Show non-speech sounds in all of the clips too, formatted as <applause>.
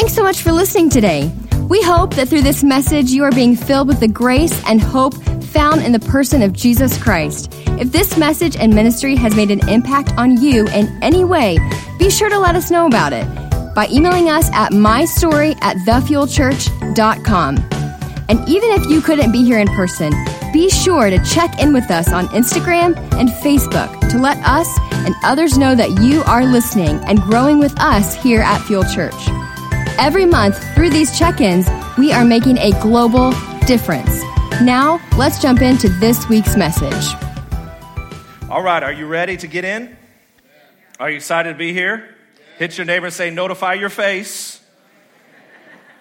Thanks so much for listening today. We hope that through this message you are being filled with the grace and hope found in the person of Jesus Christ. If this message and ministry has made an impact on you in any way, be sure to let us know about it by emailing us at mystory at thefuelchurch.com. And even if you couldn't be here in person, be sure to check in with us on Instagram and Facebook to let us and others know that you are listening and growing with us here at Fuel Church. Every month, through these check ins, we are making a global difference. Now, let's jump into this week's message. All right, are you ready to get in? Are you excited to be here? Hit your neighbor and say, Notify your face.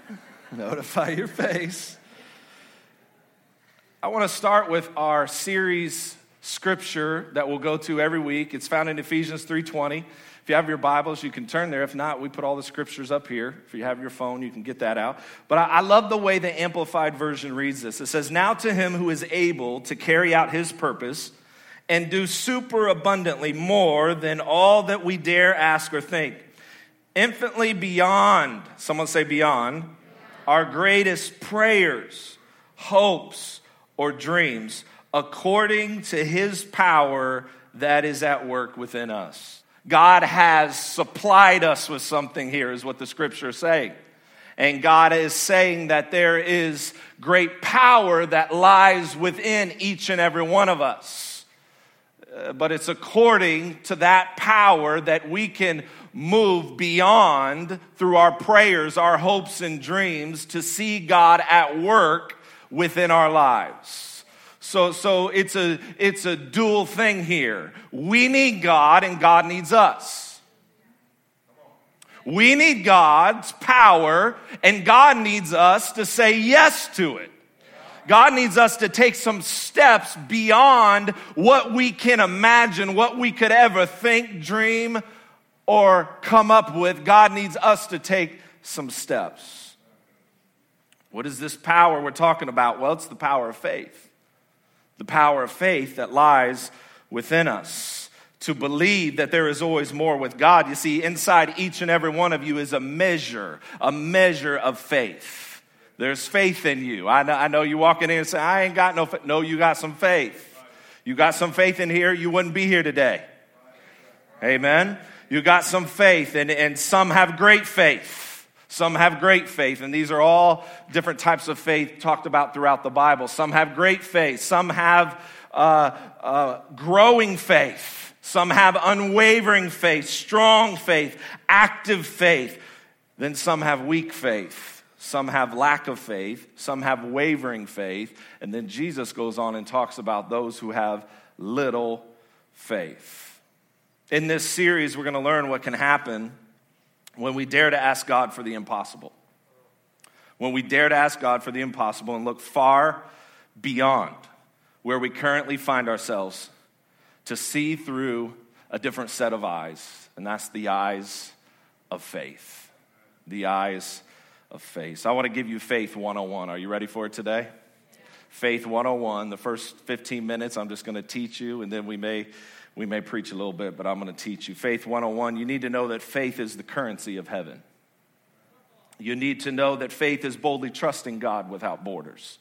<laughs> Notify your face. I want to start with our series scripture that we'll go to every week. It's found in Ephesians 3:20. If you have your Bibles, you can turn there. If not, we put all the scriptures up here. If you have your phone, you can get that out. But I, I love the way the Amplified Version reads this. It says, Now to him who is able to carry out his purpose and do super abundantly more than all that we dare ask or think, infinitely beyond, someone say beyond, our greatest prayers, hopes, or dreams according to his power that is at work within us. God has supplied us with something here, is what the scripture is saying. And God is saying that there is great power that lies within each and every one of us. Uh, but it's according to that power that we can move beyond through our prayers, our hopes, and dreams to see God at work within our lives. So, so it's a, it's a dual thing here. We need God and God needs us. We need God's power and God needs us to say yes to it. God needs us to take some steps beyond what we can imagine, what we could ever think, dream, or come up with. God needs us to take some steps. What is this power we're talking about? Well, it's the power of faith. The power of faith that lies within us to believe that there is always more with God. You see, inside each and every one of you is a measure, a measure of faith. There's faith in you. I know, I know you walking in and say, I ain't got no faith. No, you got some faith. You got some faith in here, you wouldn't be here today. Amen. You got some faith, and, and some have great faith. Some have great faith, and these are all different types of faith talked about throughout the Bible. Some have great faith, some have uh, uh, growing faith, some have unwavering faith, strong faith, active faith. Then some have weak faith, some have lack of faith, some have wavering faith. And then Jesus goes on and talks about those who have little faith. In this series, we're going to learn what can happen when we dare to ask God for the impossible. When we dare to ask God for the impossible and look far beyond where we currently find ourselves to see through a different set of eyes, and that's the eyes of faith. The eyes of faith. So I want to give you Faith 101. Are you ready for it today? Faith 101. The first 15 minutes, I'm just going to teach you, and then we may we may preach a little bit, but I'm going to teach you. Faith 101, you need to know that faith is the currency of heaven. You need to know that faith is boldly trusting God without borders.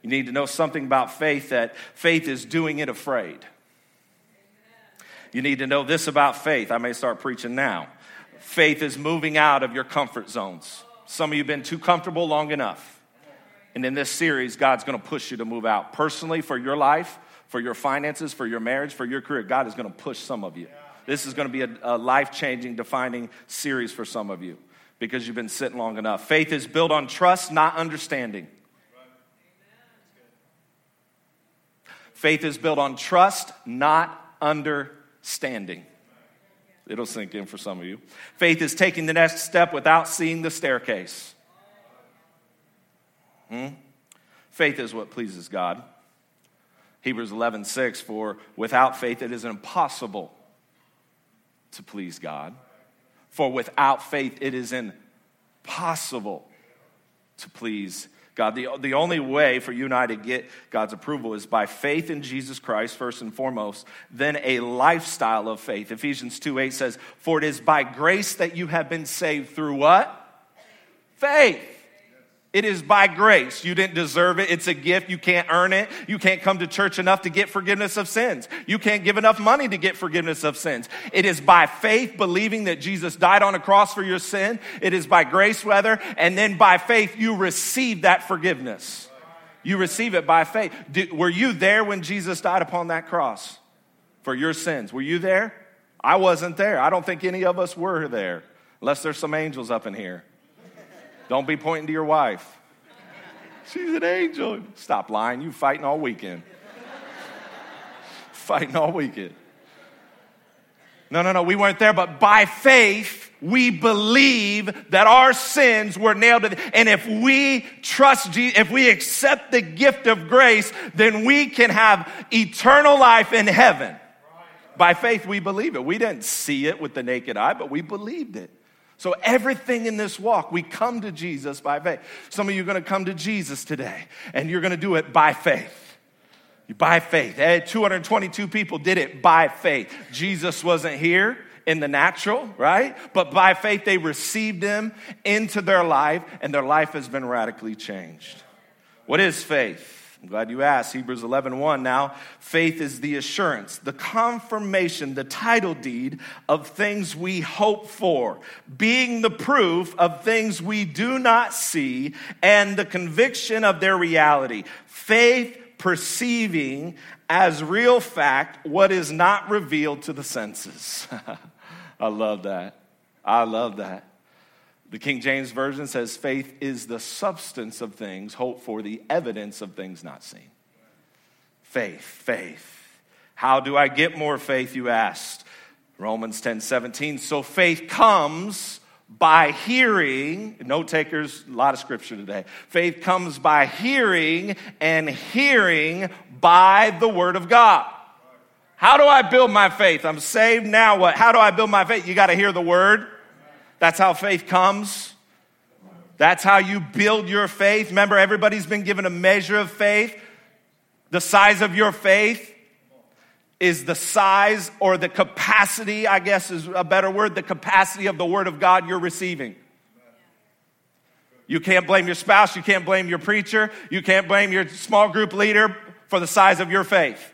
You need to know something about faith that faith is doing it afraid. You need to know this about faith. I may start preaching now. Faith is moving out of your comfort zones. Some of you have been too comfortable long enough. And in this series, God's going to push you to move out personally for your life, for your finances, for your marriage, for your career, God is going to push some of you. This is going to be a, a life changing, defining series for some of you because you've been sitting long enough. Faith is built on trust, not understanding. Faith is built on trust, not understanding. It'll sink in for some of you. Faith is taking the next step without seeing the staircase. Hmm? Faith is what pleases God. Hebrews 11, 6, for without faith it is impossible to please God. For without faith it is impossible to please God. The, the only way for you and I to get God's approval is by faith in Jesus Christ, first and foremost, then a lifestyle of faith. Ephesians 2 8 says, For it is by grace that you have been saved through what? Faith. It is by grace. You didn't deserve it. It's a gift. You can't earn it. You can't come to church enough to get forgiveness of sins. You can't give enough money to get forgiveness of sins. It is by faith, believing that Jesus died on a cross for your sin. It is by grace, whether, and then by faith, you receive that forgiveness. You receive it by faith. Did, were you there when Jesus died upon that cross for your sins? Were you there? I wasn't there. I don't think any of us were there, unless there's some angels up in here. Don't be pointing to your wife. She's an angel. Stop lying. You fighting all weekend. <laughs> fighting all weekend. No, no, no, we weren't there, but by faith, we believe that our sins were nailed to the, and if we trust Jesus, if we accept the gift of grace, then we can have eternal life in heaven. By faith, we believe it. We didn't see it with the naked eye, but we believed it. So, everything in this walk, we come to Jesus by faith. Some of you are going to come to Jesus today, and you're going to do it by faith. By faith. Eh, 222 people did it by faith. Jesus wasn't here in the natural, right? But by faith, they received him into their life, and their life has been radically changed. What is faith? I'm glad you asked. Hebrews 11 1 now. Faith is the assurance, the confirmation, the title deed of things we hope for, being the proof of things we do not see, and the conviction of their reality. Faith perceiving as real fact what is not revealed to the senses. <laughs> I love that. I love that. The King James Version says faith is the substance of things hoped for, the evidence of things not seen. Faith, faith. How do I get more faith, you asked? Romans 10 17. So faith comes by hearing, note takers, a lot of scripture today. Faith comes by hearing, and hearing by the word of God. How do I build my faith? I'm saved now. What? How do I build my faith? You got to hear the word. That's how faith comes. That's how you build your faith. Remember, everybody's been given a measure of faith. The size of your faith is the size or the capacity, I guess is a better word, the capacity of the Word of God you're receiving. You can't blame your spouse, you can't blame your preacher, you can't blame your small group leader for the size of your faith.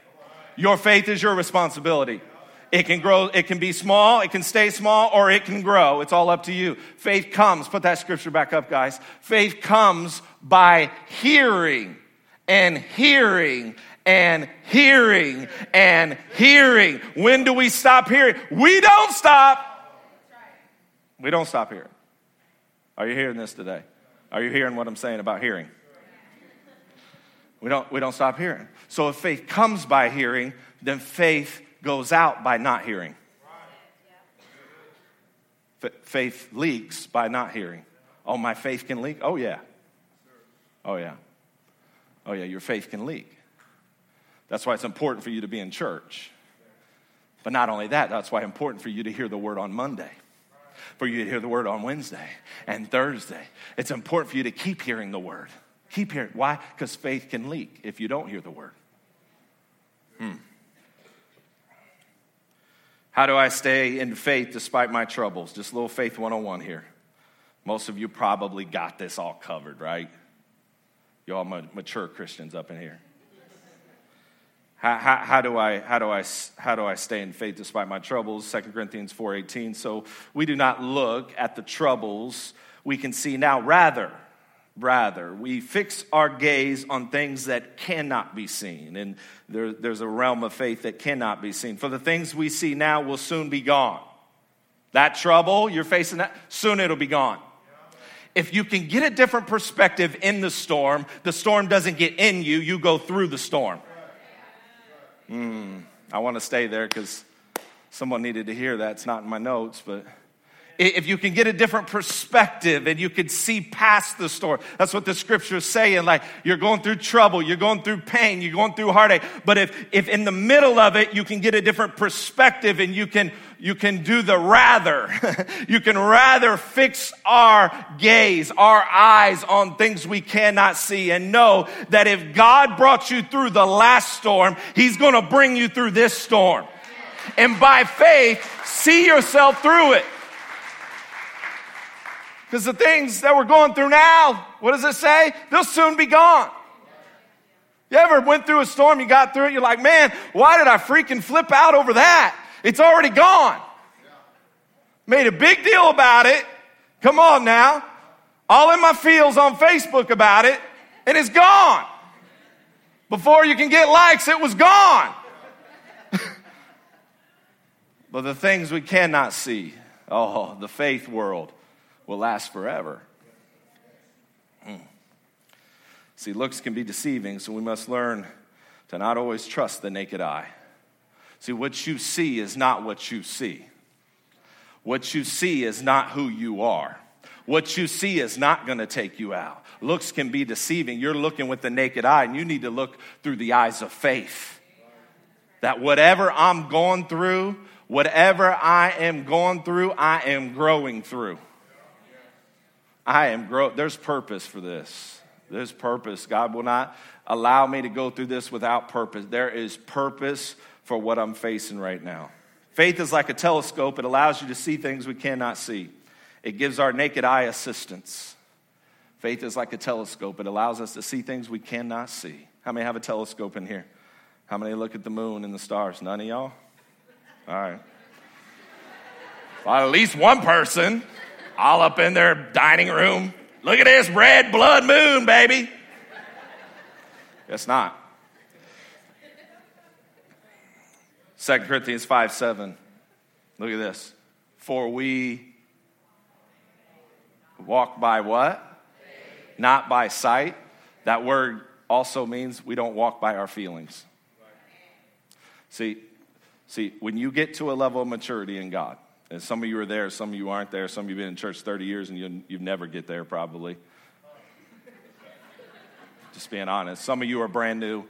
Your faith is your responsibility. It can grow, it can be small, it can stay small, or it can grow. It's all up to you. Faith comes, put that scripture back up, guys. Faith comes by hearing and hearing and hearing and hearing. When do we stop hearing? We don't stop. We don't stop hearing. Are you hearing this today? Are you hearing what I'm saying about hearing? We don't, we don't stop hearing. So if faith comes by hearing, then faith goes out by not hearing. F- faith leaks by not hearing. Oh, my faith can leak? Oh, yeah. Oh, yeah. Oh, yeah, your faith can leak. That's why it's important for you to be in church. But not only that, that's why it's important for you to hear the word on Monday, for you to hear the word on Wednesday and Thursday. It's important for you to keep hearing the word. Keep hearing. Why? Because faith can leak if you don't hear the word. Hmm. How do I stay in faith despite my troubles? Just a little faith 101 here. Most of you probably got this all covered, right? You all mature Christians up in here. How, how, how, do I, how, do I, how do I stay in faith despite my troubles? 2 Corinthians 4.18. So we do not look at the troubles we can see now. Rather, rather. We fix our gaze on things that cannot be seen. And there, there's a realm of faith that cannot be seen. For the things we see now will soon be gone. That trouble you're facing, that, soon it'll be gone. If you can get a different perspective in the storm, the storm doesn't get in you, you go through the storm. Mm, I want to stay there because someone needed to hear that. It's not in my notes, but if you can get a different perspective and you can see past the storm. That's what the scripture is saying. Like you're going through trouble, you're going through pain, you're going through heartache. But if, if in the middle of it, you can get a different perspective and you can, you can do the rather. <laughs> you can rather fix our gaze, our eyes on things we cannot see and know that if God brought you through the last storm, He's going to bring you through this storm. And by faith, see yourself through it. Because the things that we're going through now, what does it say? They'll soon be gone. You ever went through a storm, you got through it, you're like, man, why did I freaking flip out over that? It's already gone. Made a big deal about it. Come on now. All in my feels on Facebook about it, and it's gone. Before you can get likes, it was gone. <laughs> but the things we cannot see, oh, the faith world will last forever. Hmm. See, looks can be deceiving, so we must learn to not always trust the naked eye. See, what you see is not what you see. What you see is not who you are. What you see is not going to take you out. Looks can be deceiving. You're looking with the naked eye, and you need to look through the eyes of faith. That whatever I'm going through, whatever I am going through, I am growing through. I am grow. There's purpose for this. There's purpose. God will not allow me to go through this without purpose. There is purpose for what I'm facing right now. Faith is like a telescope, it allows you to see things we cannot see, it gives our naked eye assistance. Faith is like a telescope, it allows us to see things we cannot see. How many have a telescope in here? How many look at the moon and the stars? None of y'all? All right. Well, at least one person all up in their dining room. Look at this red blood moon, baby. It's not. 2 Corinthians 5 7. Look at this. For we walk by what? Not by sight. That word also means we don't walk by our feelings. See, see, when you get to a level of maturity in God, and some of you are there, some of you aren't there, some of you have been in church 30 years and you, you never get there probably. Just being honest. Some of you are brand new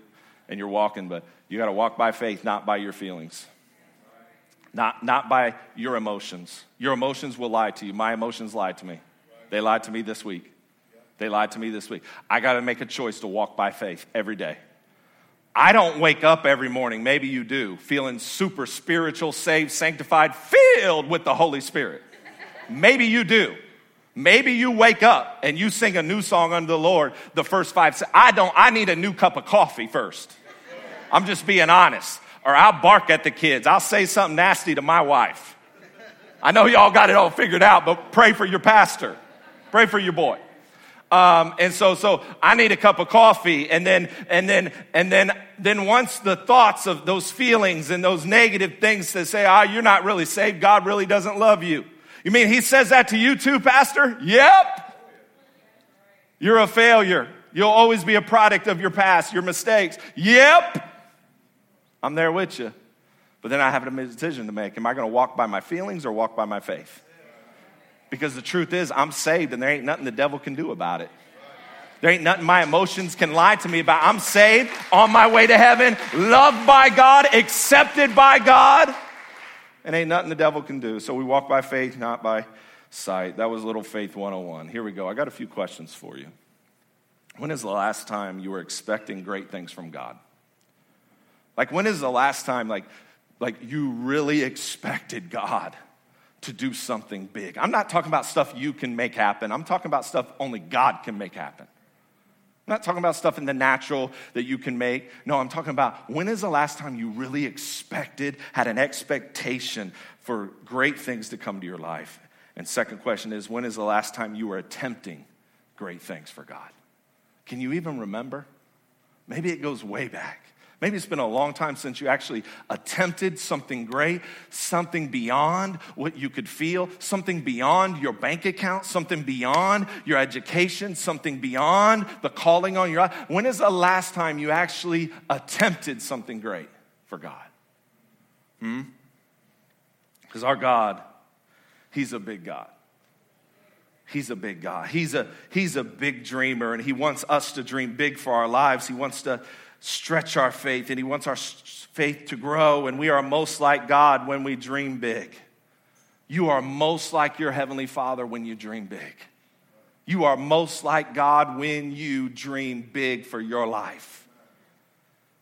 and you're walking, but you got to walk by faith, not by your feelings. Not, not by your emotions. Your emotions will lie to you. My emotions lied to me. They lied to me this week. They lied to me this week. I got to make a choice to walk by faith every day. I don't wake up every morning, maybe you do, feeling super spiritual, saved, sanctified, filled with the Holy Spirit. Maybe you do. Maybe you wake up and you sing a new song unto the Lord the first five. I don't, I need a new cup of coffee first. I'm just being honest. Or I'll bark at the kids. I'll say something nasty to my wife. I know y'all got it all figured out, but pray for your pastor. Pray for your boy. Um, and so, so I need a cup of coffee. And then, and then, and then, then once the thoughts of those feelings and those negative things that say, ah, you're not really saved. God really doesn't love you. You mean he says that to you too, pastor? Yep. You're a failure. You'll always be a product of your past, your mistakes. Yep. I'm there with you. But then I have a decision to make. Am I going to walk by my feelings or walk by my faith? Because the truth is, I'm saved and there ain't nothing the devil can do about it. There ain't nothing my emotions can lie to me about. I'm saved, on my way to heaven, loved by God, accepted by God, and ain't nothing the devil can do. So we walk by faith, not by sight. That was Little Faith 101. Here we go. I got a few questions for you. When is the last time you were expecting great things from God? Like, when is the last time, like, like you really expected God? To do something big. I'm not talking about stuff you can make happen. I'm talking about stuff only God can make happen. I'm not talking about stuff in the natural that you can make. No, I'm talking about when is the last time you really expected, had an expectation for great things to come to your life? And second question is when is the last time you were attempting great things for God? Can you even remember? Maybe it goes way back. Maybe it's been a long time since you actually attempted something great, something beyond what you could feel, something beyond your bank account, something beyond your education, something beyond the calling on your life. When is the last time you actually attempted something great for God? Hmm? Because our God, He's a big God. He's a big God. He's a, he's a big dreamer, and He wants us to dream big for our lives. He wants to stretch our faith and He wants our faith to grow. And we are most like God when we dream big. You are most like your Heavenly Father when you dream big. You are most like God when you dream big for your life.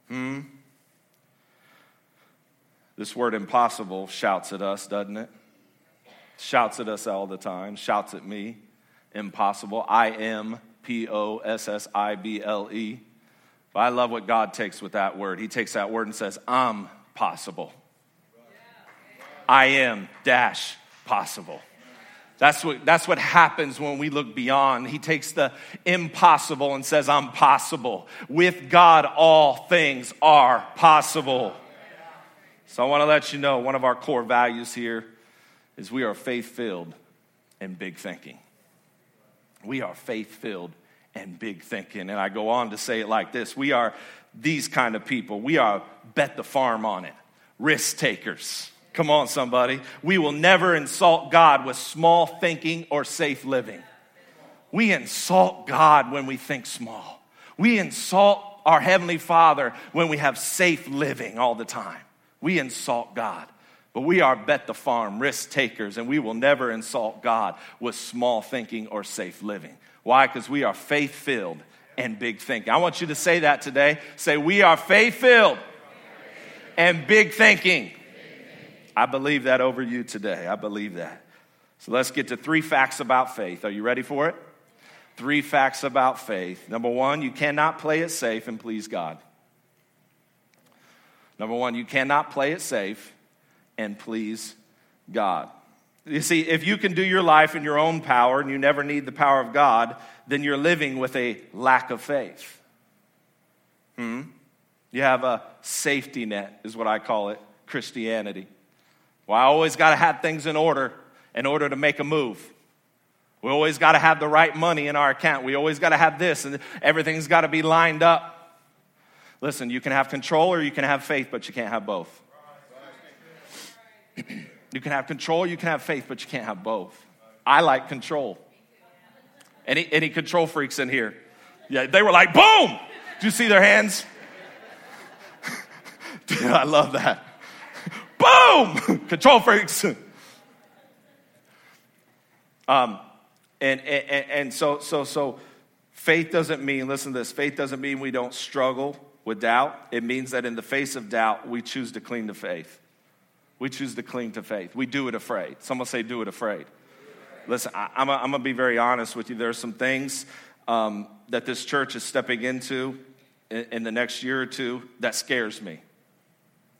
Hmm? This word impossible shouts at us, doesn't it? Shouts at us all the time, shouts at me. impossible. I am P O S S I B L E. But I love what God takes with that word. He takes that word and says, I'm possible. I am dash possible. That's what, that's what happens when we look beyond. He takes the impossible and says, I'm possible. With God, all things are possible. So I want to let you know one of our core values here is we are faith filled and big thinking. We are faith filled and big thinking. And I go on to say it like this We are these kind of people. We are bet the farm on it, risk takers. Come on, somebody. We will never insult God with small thinking or safe living. We insult God when we think small. We insult our Heavenly Father when we have safe living all the time. We insult God. But we are bet the farm, risk takers, and we will never insult God with small thinking or safe living. Why? Because we are faith filled and big thinking. I want you to say that today. Say, We are faith filled and big thinking. I believe that over you today. I believe that. So let's get to three facts about faith. Are you ready for it? Three facts about faith. Number one, you cannot play it safe and please God. Number one, you cannot play it safe and please God. You see, if you can do your life in your own power and you never need the power of God, then you're living with a lack of faith. Hmm? You have a safety net, is what I call it, Christianity. Well, I always got to have things in order in order to make a move. We always got to have the right money in our account. We always got to have this, and everything's got to be lined up. Listen, you can have control or you can have faith, but you can't have both. <clears throat> you can have control, you can have faith, but you can't have both. I like control. Any, any control freaks in here? Yeah, they were like, boom! Do you see their hands? <laughs> Dude, I love that. Boom! <laughs> Control freaks. Um, and, and, and so, so, so faith doesn't mean, listen to this, faith doesn't mean we don't struggle with doubt. It means that in the face of doubt, we choose to cling to faith. We choose to cling to faith. We do it afraid. Someone say, do it afraid. Listen, I, am going to be very honest with you. There are some things um, that this church is stepping into in, in the next year or two that scares me.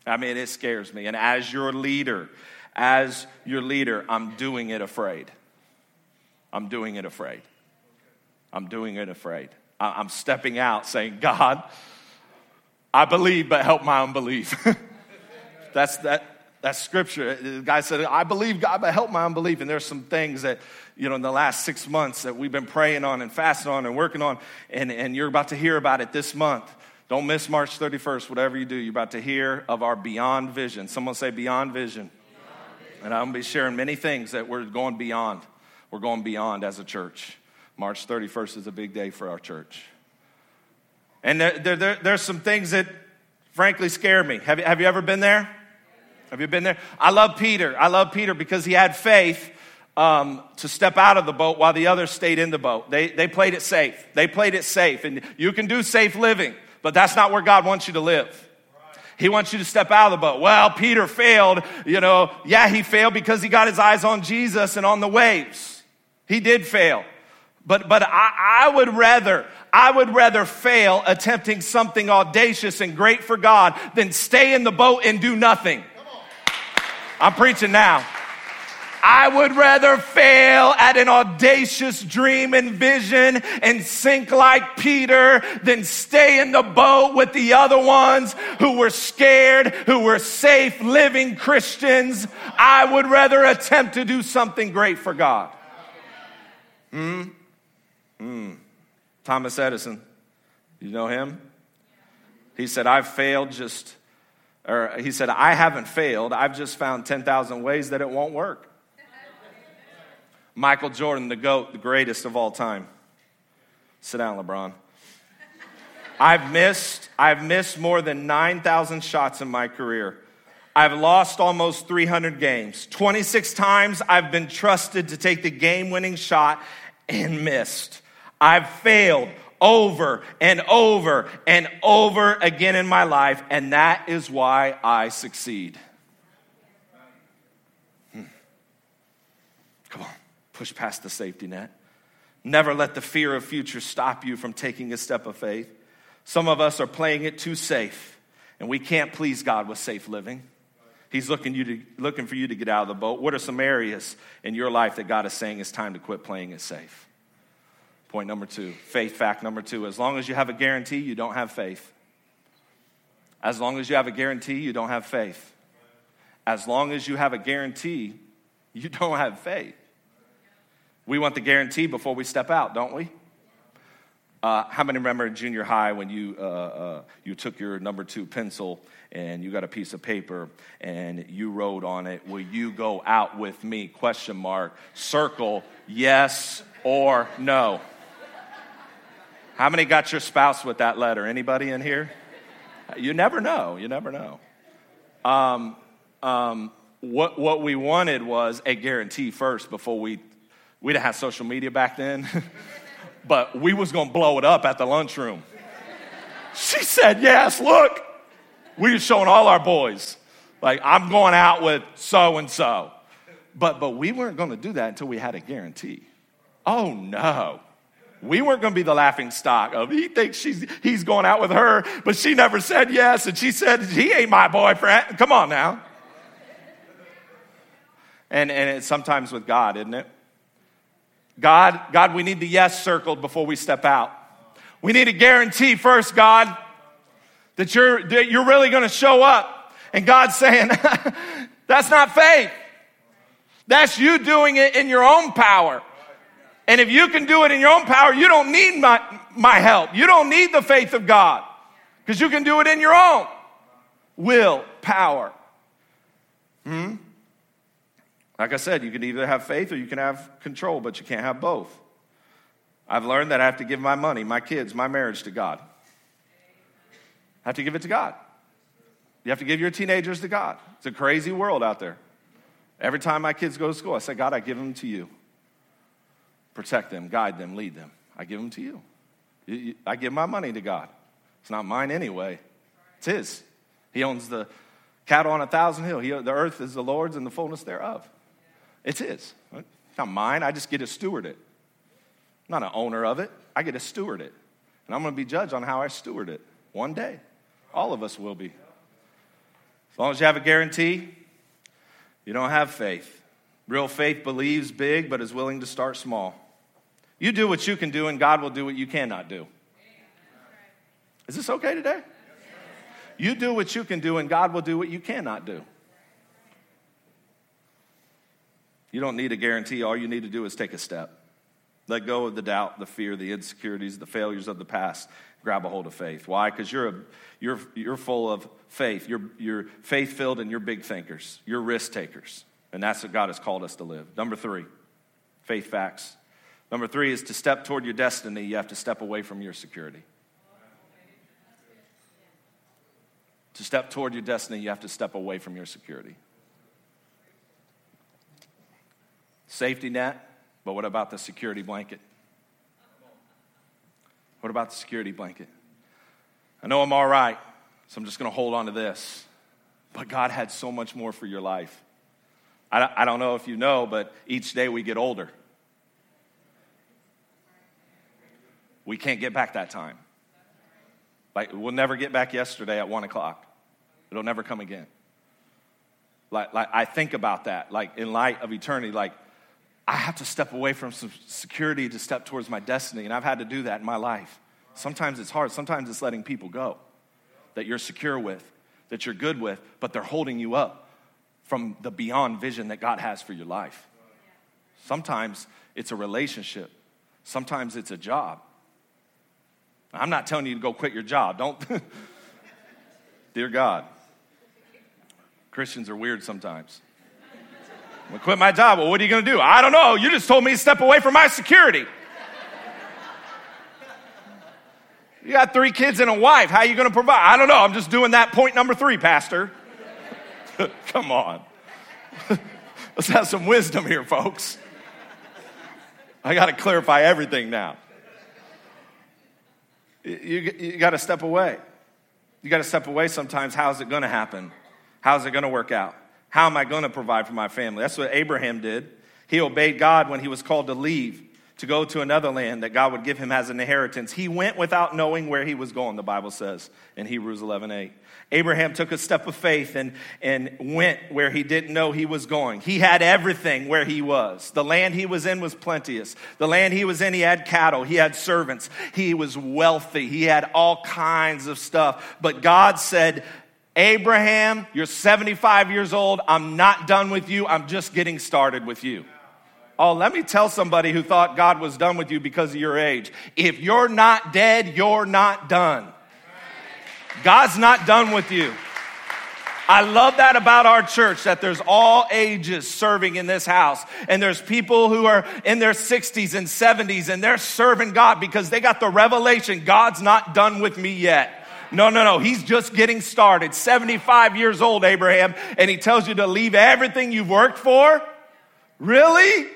I mean, it scares me. And as your leader, as your leader, I'm doing it afraid. I'm doing it afraid. I'm doing it afraid. I'm stepping out saying, God, I believe, but help my unbelief. <laughs> That's that. That's scripture. The guy said, I believe God, but help my unbelief. And there's some things that, you know, in the last six months that we've been praying on and fasting on and working on, and, and you're about to hear about it this month. Don't miss March 31st, whatever you do, you're about to hear of our beyond vision. Someone say beyond vision. beyond vision. And I'm going to be sharing many things that we're going beyond. We're going beyond as a church. March 31st is a big day for our church. And there, there, there, there's some things that frankly scare me. Have you, have you ever been there? Have you been there? I love Peter. I love Peter because he had faith um, to step out of the boat while the others stayed in the boat. They, they played it safe. They played it safe. And you can do safe living. But that's not where God wants you to live. He wants you to step out of the boat. Well, Peter failed. You know, yeah, he failed because he got his eyes on Jesus and on the waves. He did fail. But, but I, I would rather, I would rather fail attempting something audacious and great for God than stay in the boat and do nothing. I'm preaching now. I would rather fail at an audacious dream and vision and sink like Peter than stay in the boat with the other ones who were scared, who were safe living Christians. I would rather attempt to do something great for God. Hmm? Hmm. Thomas Edison, you know him? He said, I've failed just, or he said, I haven't failed. I've just found 10,000 ways that it won't work. Michael Jordan, the GOAT, the greatest of all time. Sit down, LeBron. I've missed, I've missed more than 9,000 shots in my career. I've lost almost 300 games. 26 times I've been trusted to take the game winning shot and missed. I've failed over and over and over again in my life, and that is why I succeed. Hmm. Come on, push past the safety net. Never let the fear of future stop you from taking a step of faith. Some of us are playing it too safe, and we can't please God with safe living. He's looking, you to, looking for you to get out of the boat. What are some areas in your life that God is saying it's time to quit playing it safe? Point number two, faith fact number two. As long as you have a guarantee, you don't have faith. As long as you have a guarantee, you don't have faith. As long as you have a guarantee, you <laughs> don't have faith. We want the guarantee before we step out, don't we? Uh, how many remember in junior high when you, uh, uh, you took your number two pencil and you got a piece of paper and you wrote on it, will you go out with me, question mark, circle, yes or no? How many got your spouse with that letter? Anybody in here? You never know. You never know. Um, um, what, what we wanted was a guarantee first before we, we didn't have social media back then, <laughs> but we was going to blow it up at the lunchroom. She said, yes, look. We were showing all our boys, like, I'm going out with so and so. But, but we weren't going to do that until we had a guarantee. Oh, no. We weren't going to be the laughing stock of he thinks she's, he's going out with her, but she never said yes, and she said he ain't my boyfriend. Come on now. And, and it's sometimes with God, isn't it? God, God, we need the yes circled before we step out. We need a guarantee first, God, that you're, that you're really going to show up. And God's saying, <laughs> that's not faith. That's you doing it in your own power. And if you can do it in your own power, you don't need my, my help. You don't need the faith of God because you can do it in your own will, power. Hmm? Like I said, you can either have faith or you can have control, but you can't have both. I've learned that I have to give my money, my kids, my marriage to God. I have to give it to God. You have to give your teenagers to God. It's a crazy world out there. Every time my kids go to school, I say, God, I give them to you. Protect them, guide them, lead them. I give them to you. I give my money to God. It's not mine anyway, it's His. He owns the cattle on a thousand hill. He, the earth is the Lord's and the fullness thereof. It's His. It's not mine. I just get to steward it. I'm not an owner of it. I get to steward it. And I'm going to be judged on how I steward it one day. All of us will be. As long as you have a guarantee, you don't have faith. Real faith believes big but is willing to start small. You do what you can do, and God will do what you cannot do. Is this okay today? You do what you can do, and God will do what you cannot do. You don't need a guarantee. All you need to do is take a step. Let go of the doubt, the fear, the insecurities, the failures of the past. Grab a hold of faith. Why? Because you're, you're, you're full of faith. You're, you're faith filled and you're big thinkers. You're risk takers. And that's what God has called us to live. Number three, faith facts. Number three is to step toward your destiny, you have to step away from your security. To step toward your destiny, you have to step away from your security. Safety net, but what about the security blanket? What about the security blanket? I know I'm all right, so I'm just going to hold on to this. But God had so much more for your life. I, I don't know if you know, but each day we get older. We can't get back that time. Like, we'll never get back yesterday at one o'clock. It'll never come again. Like, like I think about that, like in light of eternity, like I have to step away from some security to step towards my destiny. And I've had to do that in my life. Sometimes it's hard. Sometimes it's letting people go that you're secure with, that you're good with, but they're holding you up from the beyond vision that God has for your life. Sometimes it's a relationship, sometimes it's a job. I'm not telling you to go quit your job. Don't. <laughs> Dear God. Christians are weird sometimes. I'm quit my job. Well, what are you gonna do? I don't know. You just told me to step away from my security. You got three kids and a wife. How are you gonna provide? I don't know. I'm just doing that point number three, Pastor. <laughs> Come on. <laughs> Let's have some wisdom here, folks. I got to clarify everything now. You, you got to step away. You got to step away sometimes. How's it going to happen? How's it going to work out? How am I going to provide for my family? That's what Abraham did. He obeyed God when he was called to leave to go to another land that God would give him as an inheritance. He went without knowing where he was going, the Bible says in Hebrews 11 8. Abraham took a step of faith and, and went where he didn't know he was going. He had everything where he was. The land he was in was plenteous. The land he was in, he had cattle, he had servants, he was wealthy, he had all kinds of stuff. But God said, Abraham, you're 75 years old. I'm not done with you. I'm just getting started with you. Oh, let me tell somebody who thought God was done with you because of your age. If you're not dead, you're not done. God's not done with you. I love that about our church that there's all ages serving in this house. And there's people who are in their 60s and 70s and they're serving God because they got the revelation God's not done with me yet. No, no, no. He's just getting started. 75 years old, Abraham, and he tells you to leave everything you've worked for? Really?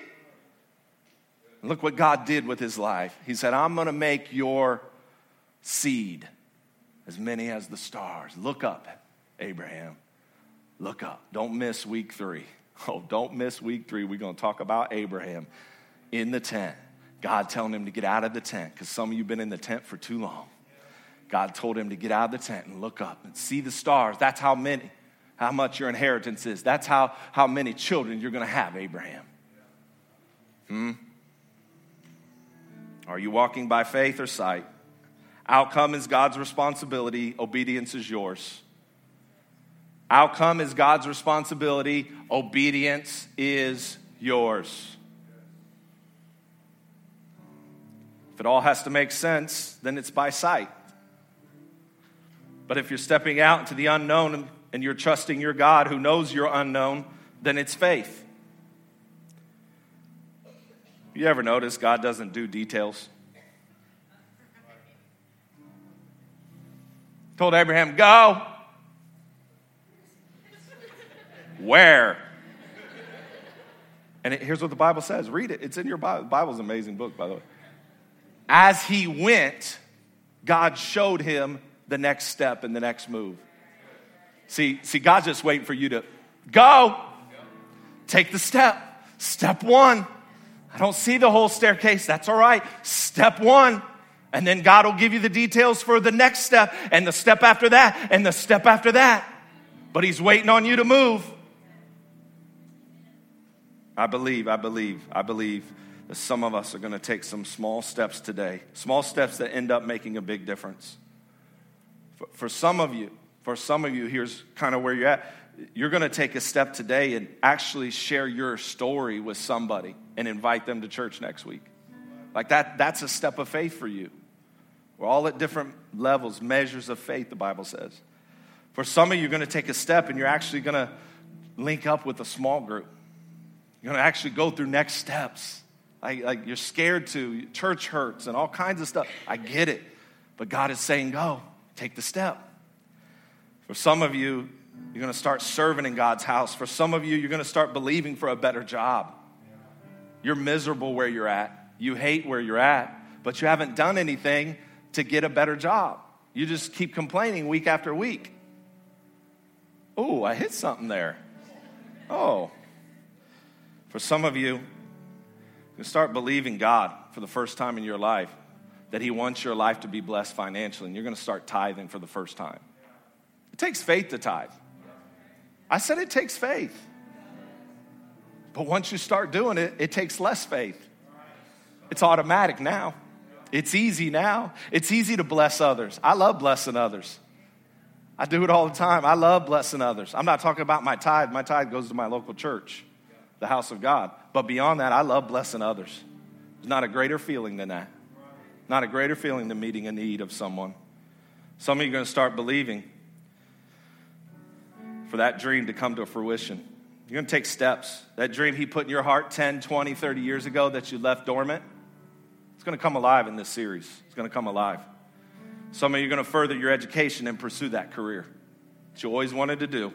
Look what God did with his life. He said, I'm going to make your seed as many as the stars. Look up, Abraham. Look up. Don't miss week three. <laughs> Oh, don't miss week three. We're going to talk about Abraham in the tent. God telling him to get out of the tent because some of you have been in the tent for too long. God told him to get out of the tent and look up and see the stars. That's how many, how much your inheritance is. That's how, how many children you're going to have, Abraham. Hmm? Are you walking by faith or sight? Outcome is God's responsibility, obedience is yours. Outcome is God's responsibility, obedience is yours. If it all has to make sense, then it's by sight. But if you're stepping out into the unknown and you're trusting your God who knows you're unknown, then it's faith. You ever notice God doesn't do details? Told Abraham, go. Where? And it, here's what the Bible says. Read it. It's in your Bible. The Bible's an amazing book, by the way. As he went, God showed him the next step and the next move. See, see, God's just waiting for you to go. Take the step. Step one. I don't see the whole staircase. That's all right. Step one. And then God will give you the details for the next step and the step after that and the step after that. But He's waiting on you to move. I believe, I believe, I believe that some of us are going to take some small steps today, small steps that end up making a big difference. For, for some of you, for some of you, here's kind of where you're at. You're going to take a step today and actually share your story with somebody and invite them to church next week. Like that, that's a step of faith for you. We're all at different levels, measures of faith, the Bible says. For some of you, you're going to take a step and you're actually going to link up with a small group. You're going to actually go through next steps. Like, like you're scared to, church hurts and all kinds of stuff. I get it. But God is saying, go, take the step. For some of you, you're going to start serving in God's house. For some of you, you're going to start believing for a better job. You're miserable where you're at. You hate where you're at, but you haven't done anything to get a better job. You just keep complaining week after week. Oh, I hit something there. Oh. For some of you, you start believing God for the first time in your life that He wants your life to be blessed financially, and you're going to start tithing for the first time. It takes faith to tithe. I said it takes faith. But once you start doing it, it takes less faith. It's automatic now. It's easy now. It's easy to bless others. I love blessing others. I do it all the time. I love blessing others. I'm not talking about my tithe. My tithe goes to my local church, the house of God. But beyond that, I love blessing others. There's not a greater feeling than that. Not a greater feeling than meeting a need of someone. Some of you are going to start believing for that dream to come to fruition. You're going to take steps. That dream he put in your heart 10, 20, 30 years ago that you left dormant, it's going to come alive in this series. It's going to come alive. Some of you are going to further your education and pursue that career that you always wanted to do.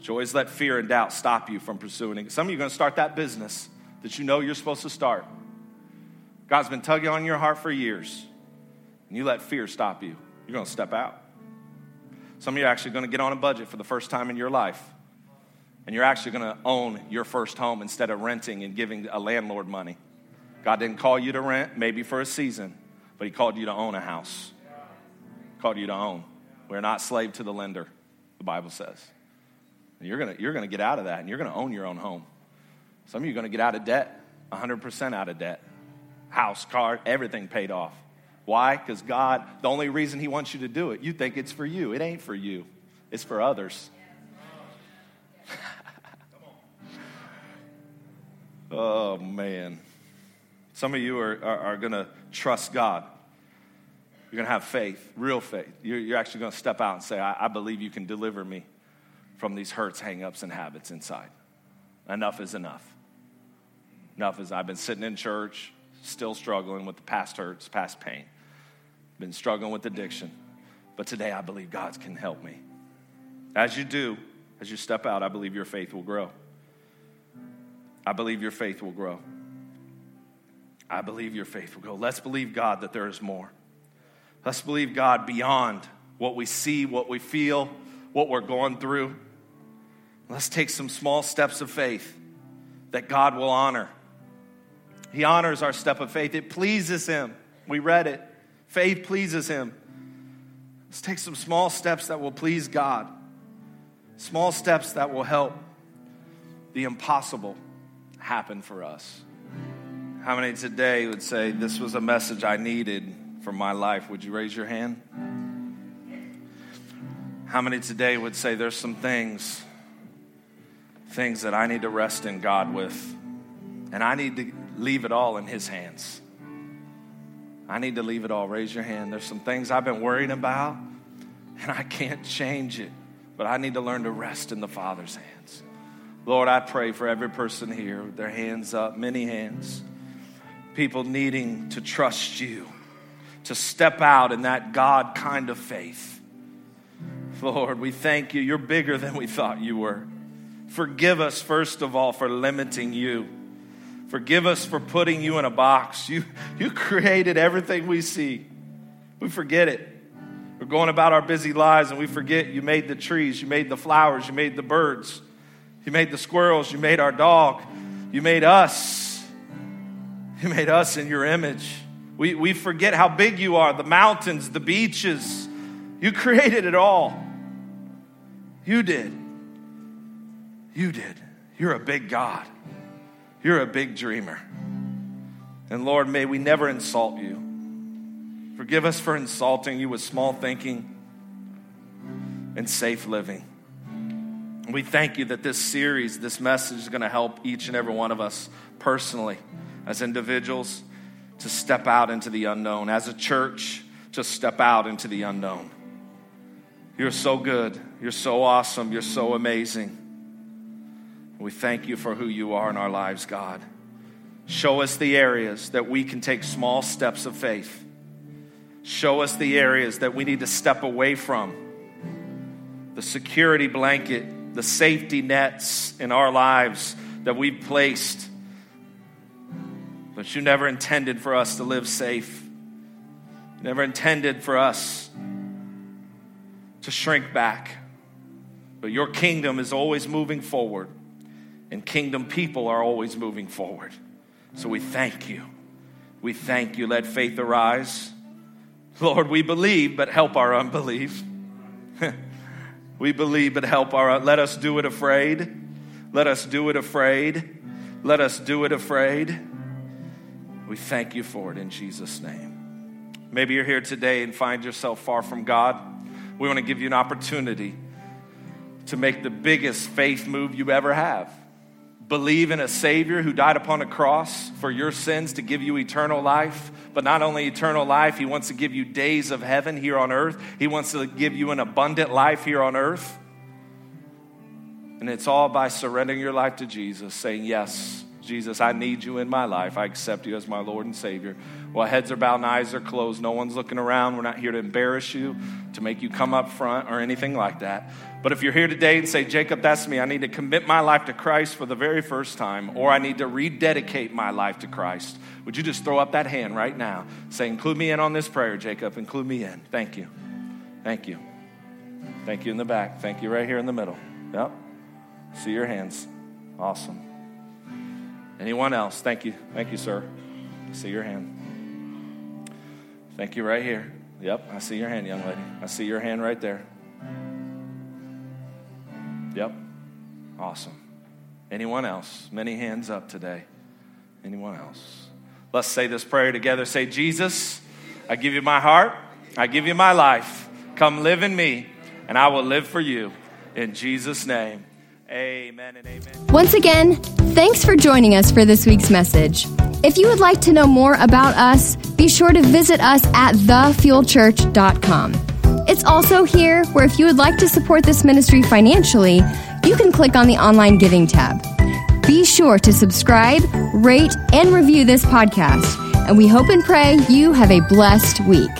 You always let fear and doubt stop you from pursuing it. Some of you are going to start that business that you know you're supposed to start. God's been tugging on your heart for years, and you let fear stop you. You're going to step out. Some of you are actually going to get on a budget for the first time in your life. And you're actually going to own your first home instead of renting and giving a landlord money. God didn't call you to rent, maybe for a season, but He called you to own a house. Called you to own. We're not slave to the lender, the Bible says. And you're gonna, you're gonna get out of that and you're gonna own your own home. Some of you are gonna get out of debt, 100% out of debt. House, car, everything paid off. Why? Because God, the only reason He wants you to do it, you think it's for you. It ain't for you, it's for others. <laughs> oh, man. Some of you are, are, are going to trust God. You're going to have faith, real faith. You're, you're actually going to step out and say, I, I believe you can deliver me from these hurts, hangups, and habits inside. Enough is enough. Enough is, I've been sitting in church, still struggling with the past hurts, past pain. Been struggling with addiction. But today I believe God can help me. As you do, as you step out, I believe your faith will grow. I believe your faith will grow. I believe your faith will grow. Let's believe God that there is more. Let's believe God beyond what we see, what we feel, what we're going through. Let's take some small steps of faith that God will honor. He honors our step of faith, it pleases Him. We read it. Faith pleases Him. Let's take some small steps that will please God, small steps that will help the impossible happen for us. How many today would say, This was a message I needed? for my life, would you raise your hand? How many today would say there's some things, things that I need to rest in God with, and I need to leave it all in His hands? I need to leave it all. Raise your hand. There's some things I've been worrying about, and I can't change it, but I need to learn to rest in the Father's hands. Lord, I pray for every person here with their hands up, many hands, people needing to trust you to step out in that God kind of faith. Lord, we thank you. You're bigger than we thought you were. Forgive us, first of all, for limiting you. Forgive us for putting you in a box. You, you created everything we see. We forget it. We're going about our busy lives and we forget you made the trees, you made the flowers, you made the birds, you made the squirrels, you made our dog, you made us. You made us in your image. We, we forget how big you are the mountains, the beaches. You created it all. You did. You did. You're a big God. You're a big dreamer. And Lord, may we never insult you. Forgive us for insulting you with small thinking and safe living. We thank you that this series, this message is going to help each and every one of us personally, as individuals, to step out into the unknown, as a church, to step out into the unknown. You're so good. You're so awesome. You're so amazing. We thank you for who you are in our lives, God. Show us the areas that we can take small steps of faith. Show us the areas that we need to step away from. The security blanket, the safety nets in our lives that we've placed but you never intended for us to live safe. Never intended for us to shrink back. But your kingdom is always moving forward, and kingdom people are always moving forward. So we thank you. We thank you. Let faith arise. Lord, we believe, but help our unbelief. <laughs> we believe, but help our. Let us do it afraid. Let us do it afraid. Let us do it afraid. We thank you for it in Jesus' name. Maybe you're here today and find yourself far from God. We want to give you an opportunity to make the biggest faith move you ever have. Believe in a Savior who died upon a cross for your sins to give you eternal life. But not only eternal life, He wants to give you days of heaven here on earth. He wants to give you an abundant life here on earth. And it's all by surrendering your life to Jesus, saying, Yes, Jesus, I need you in my life. I accept you as my Lord and Savior. While heads are bowed and eyes are closed, no one's looking around. We're not here to embarrass you, to make you come up front, or anything like that. But if you're here today and say, Jacob, that's me, I need to commit my life to Christ for the very first time, or I need to rededicate my life to Christ, would you just throw up that hand right now? Say, include me in on this prayer, Jacob. Include me in. Thank you. Thank you. Thank you in the back. Thank you right here in the middle. Yep. See your hands. Awesome. Anyone else? Thank you. Thank you, sir. See your hand. Thank you right here. Yep, I see your hand, young lady. I see your hand right there. Yep. Awesome. Anyone else? Many hands up today. Anyone else? Let's say this prayer together. Say, Jesus, I give you my heart. I give you my life. Come live in me, and I will live for you. In Jesus' name, amen and amen. Once again, thanks for joining us for this week's message. If you would like to know more about us, be sure to visit us at thefuelchurch.com. It's also here where if you would like to support this ministry financially, you can click on the online giving tab. Be sure to subscribe, rate, and review this podcast. And we hope and pray you have a blessed week.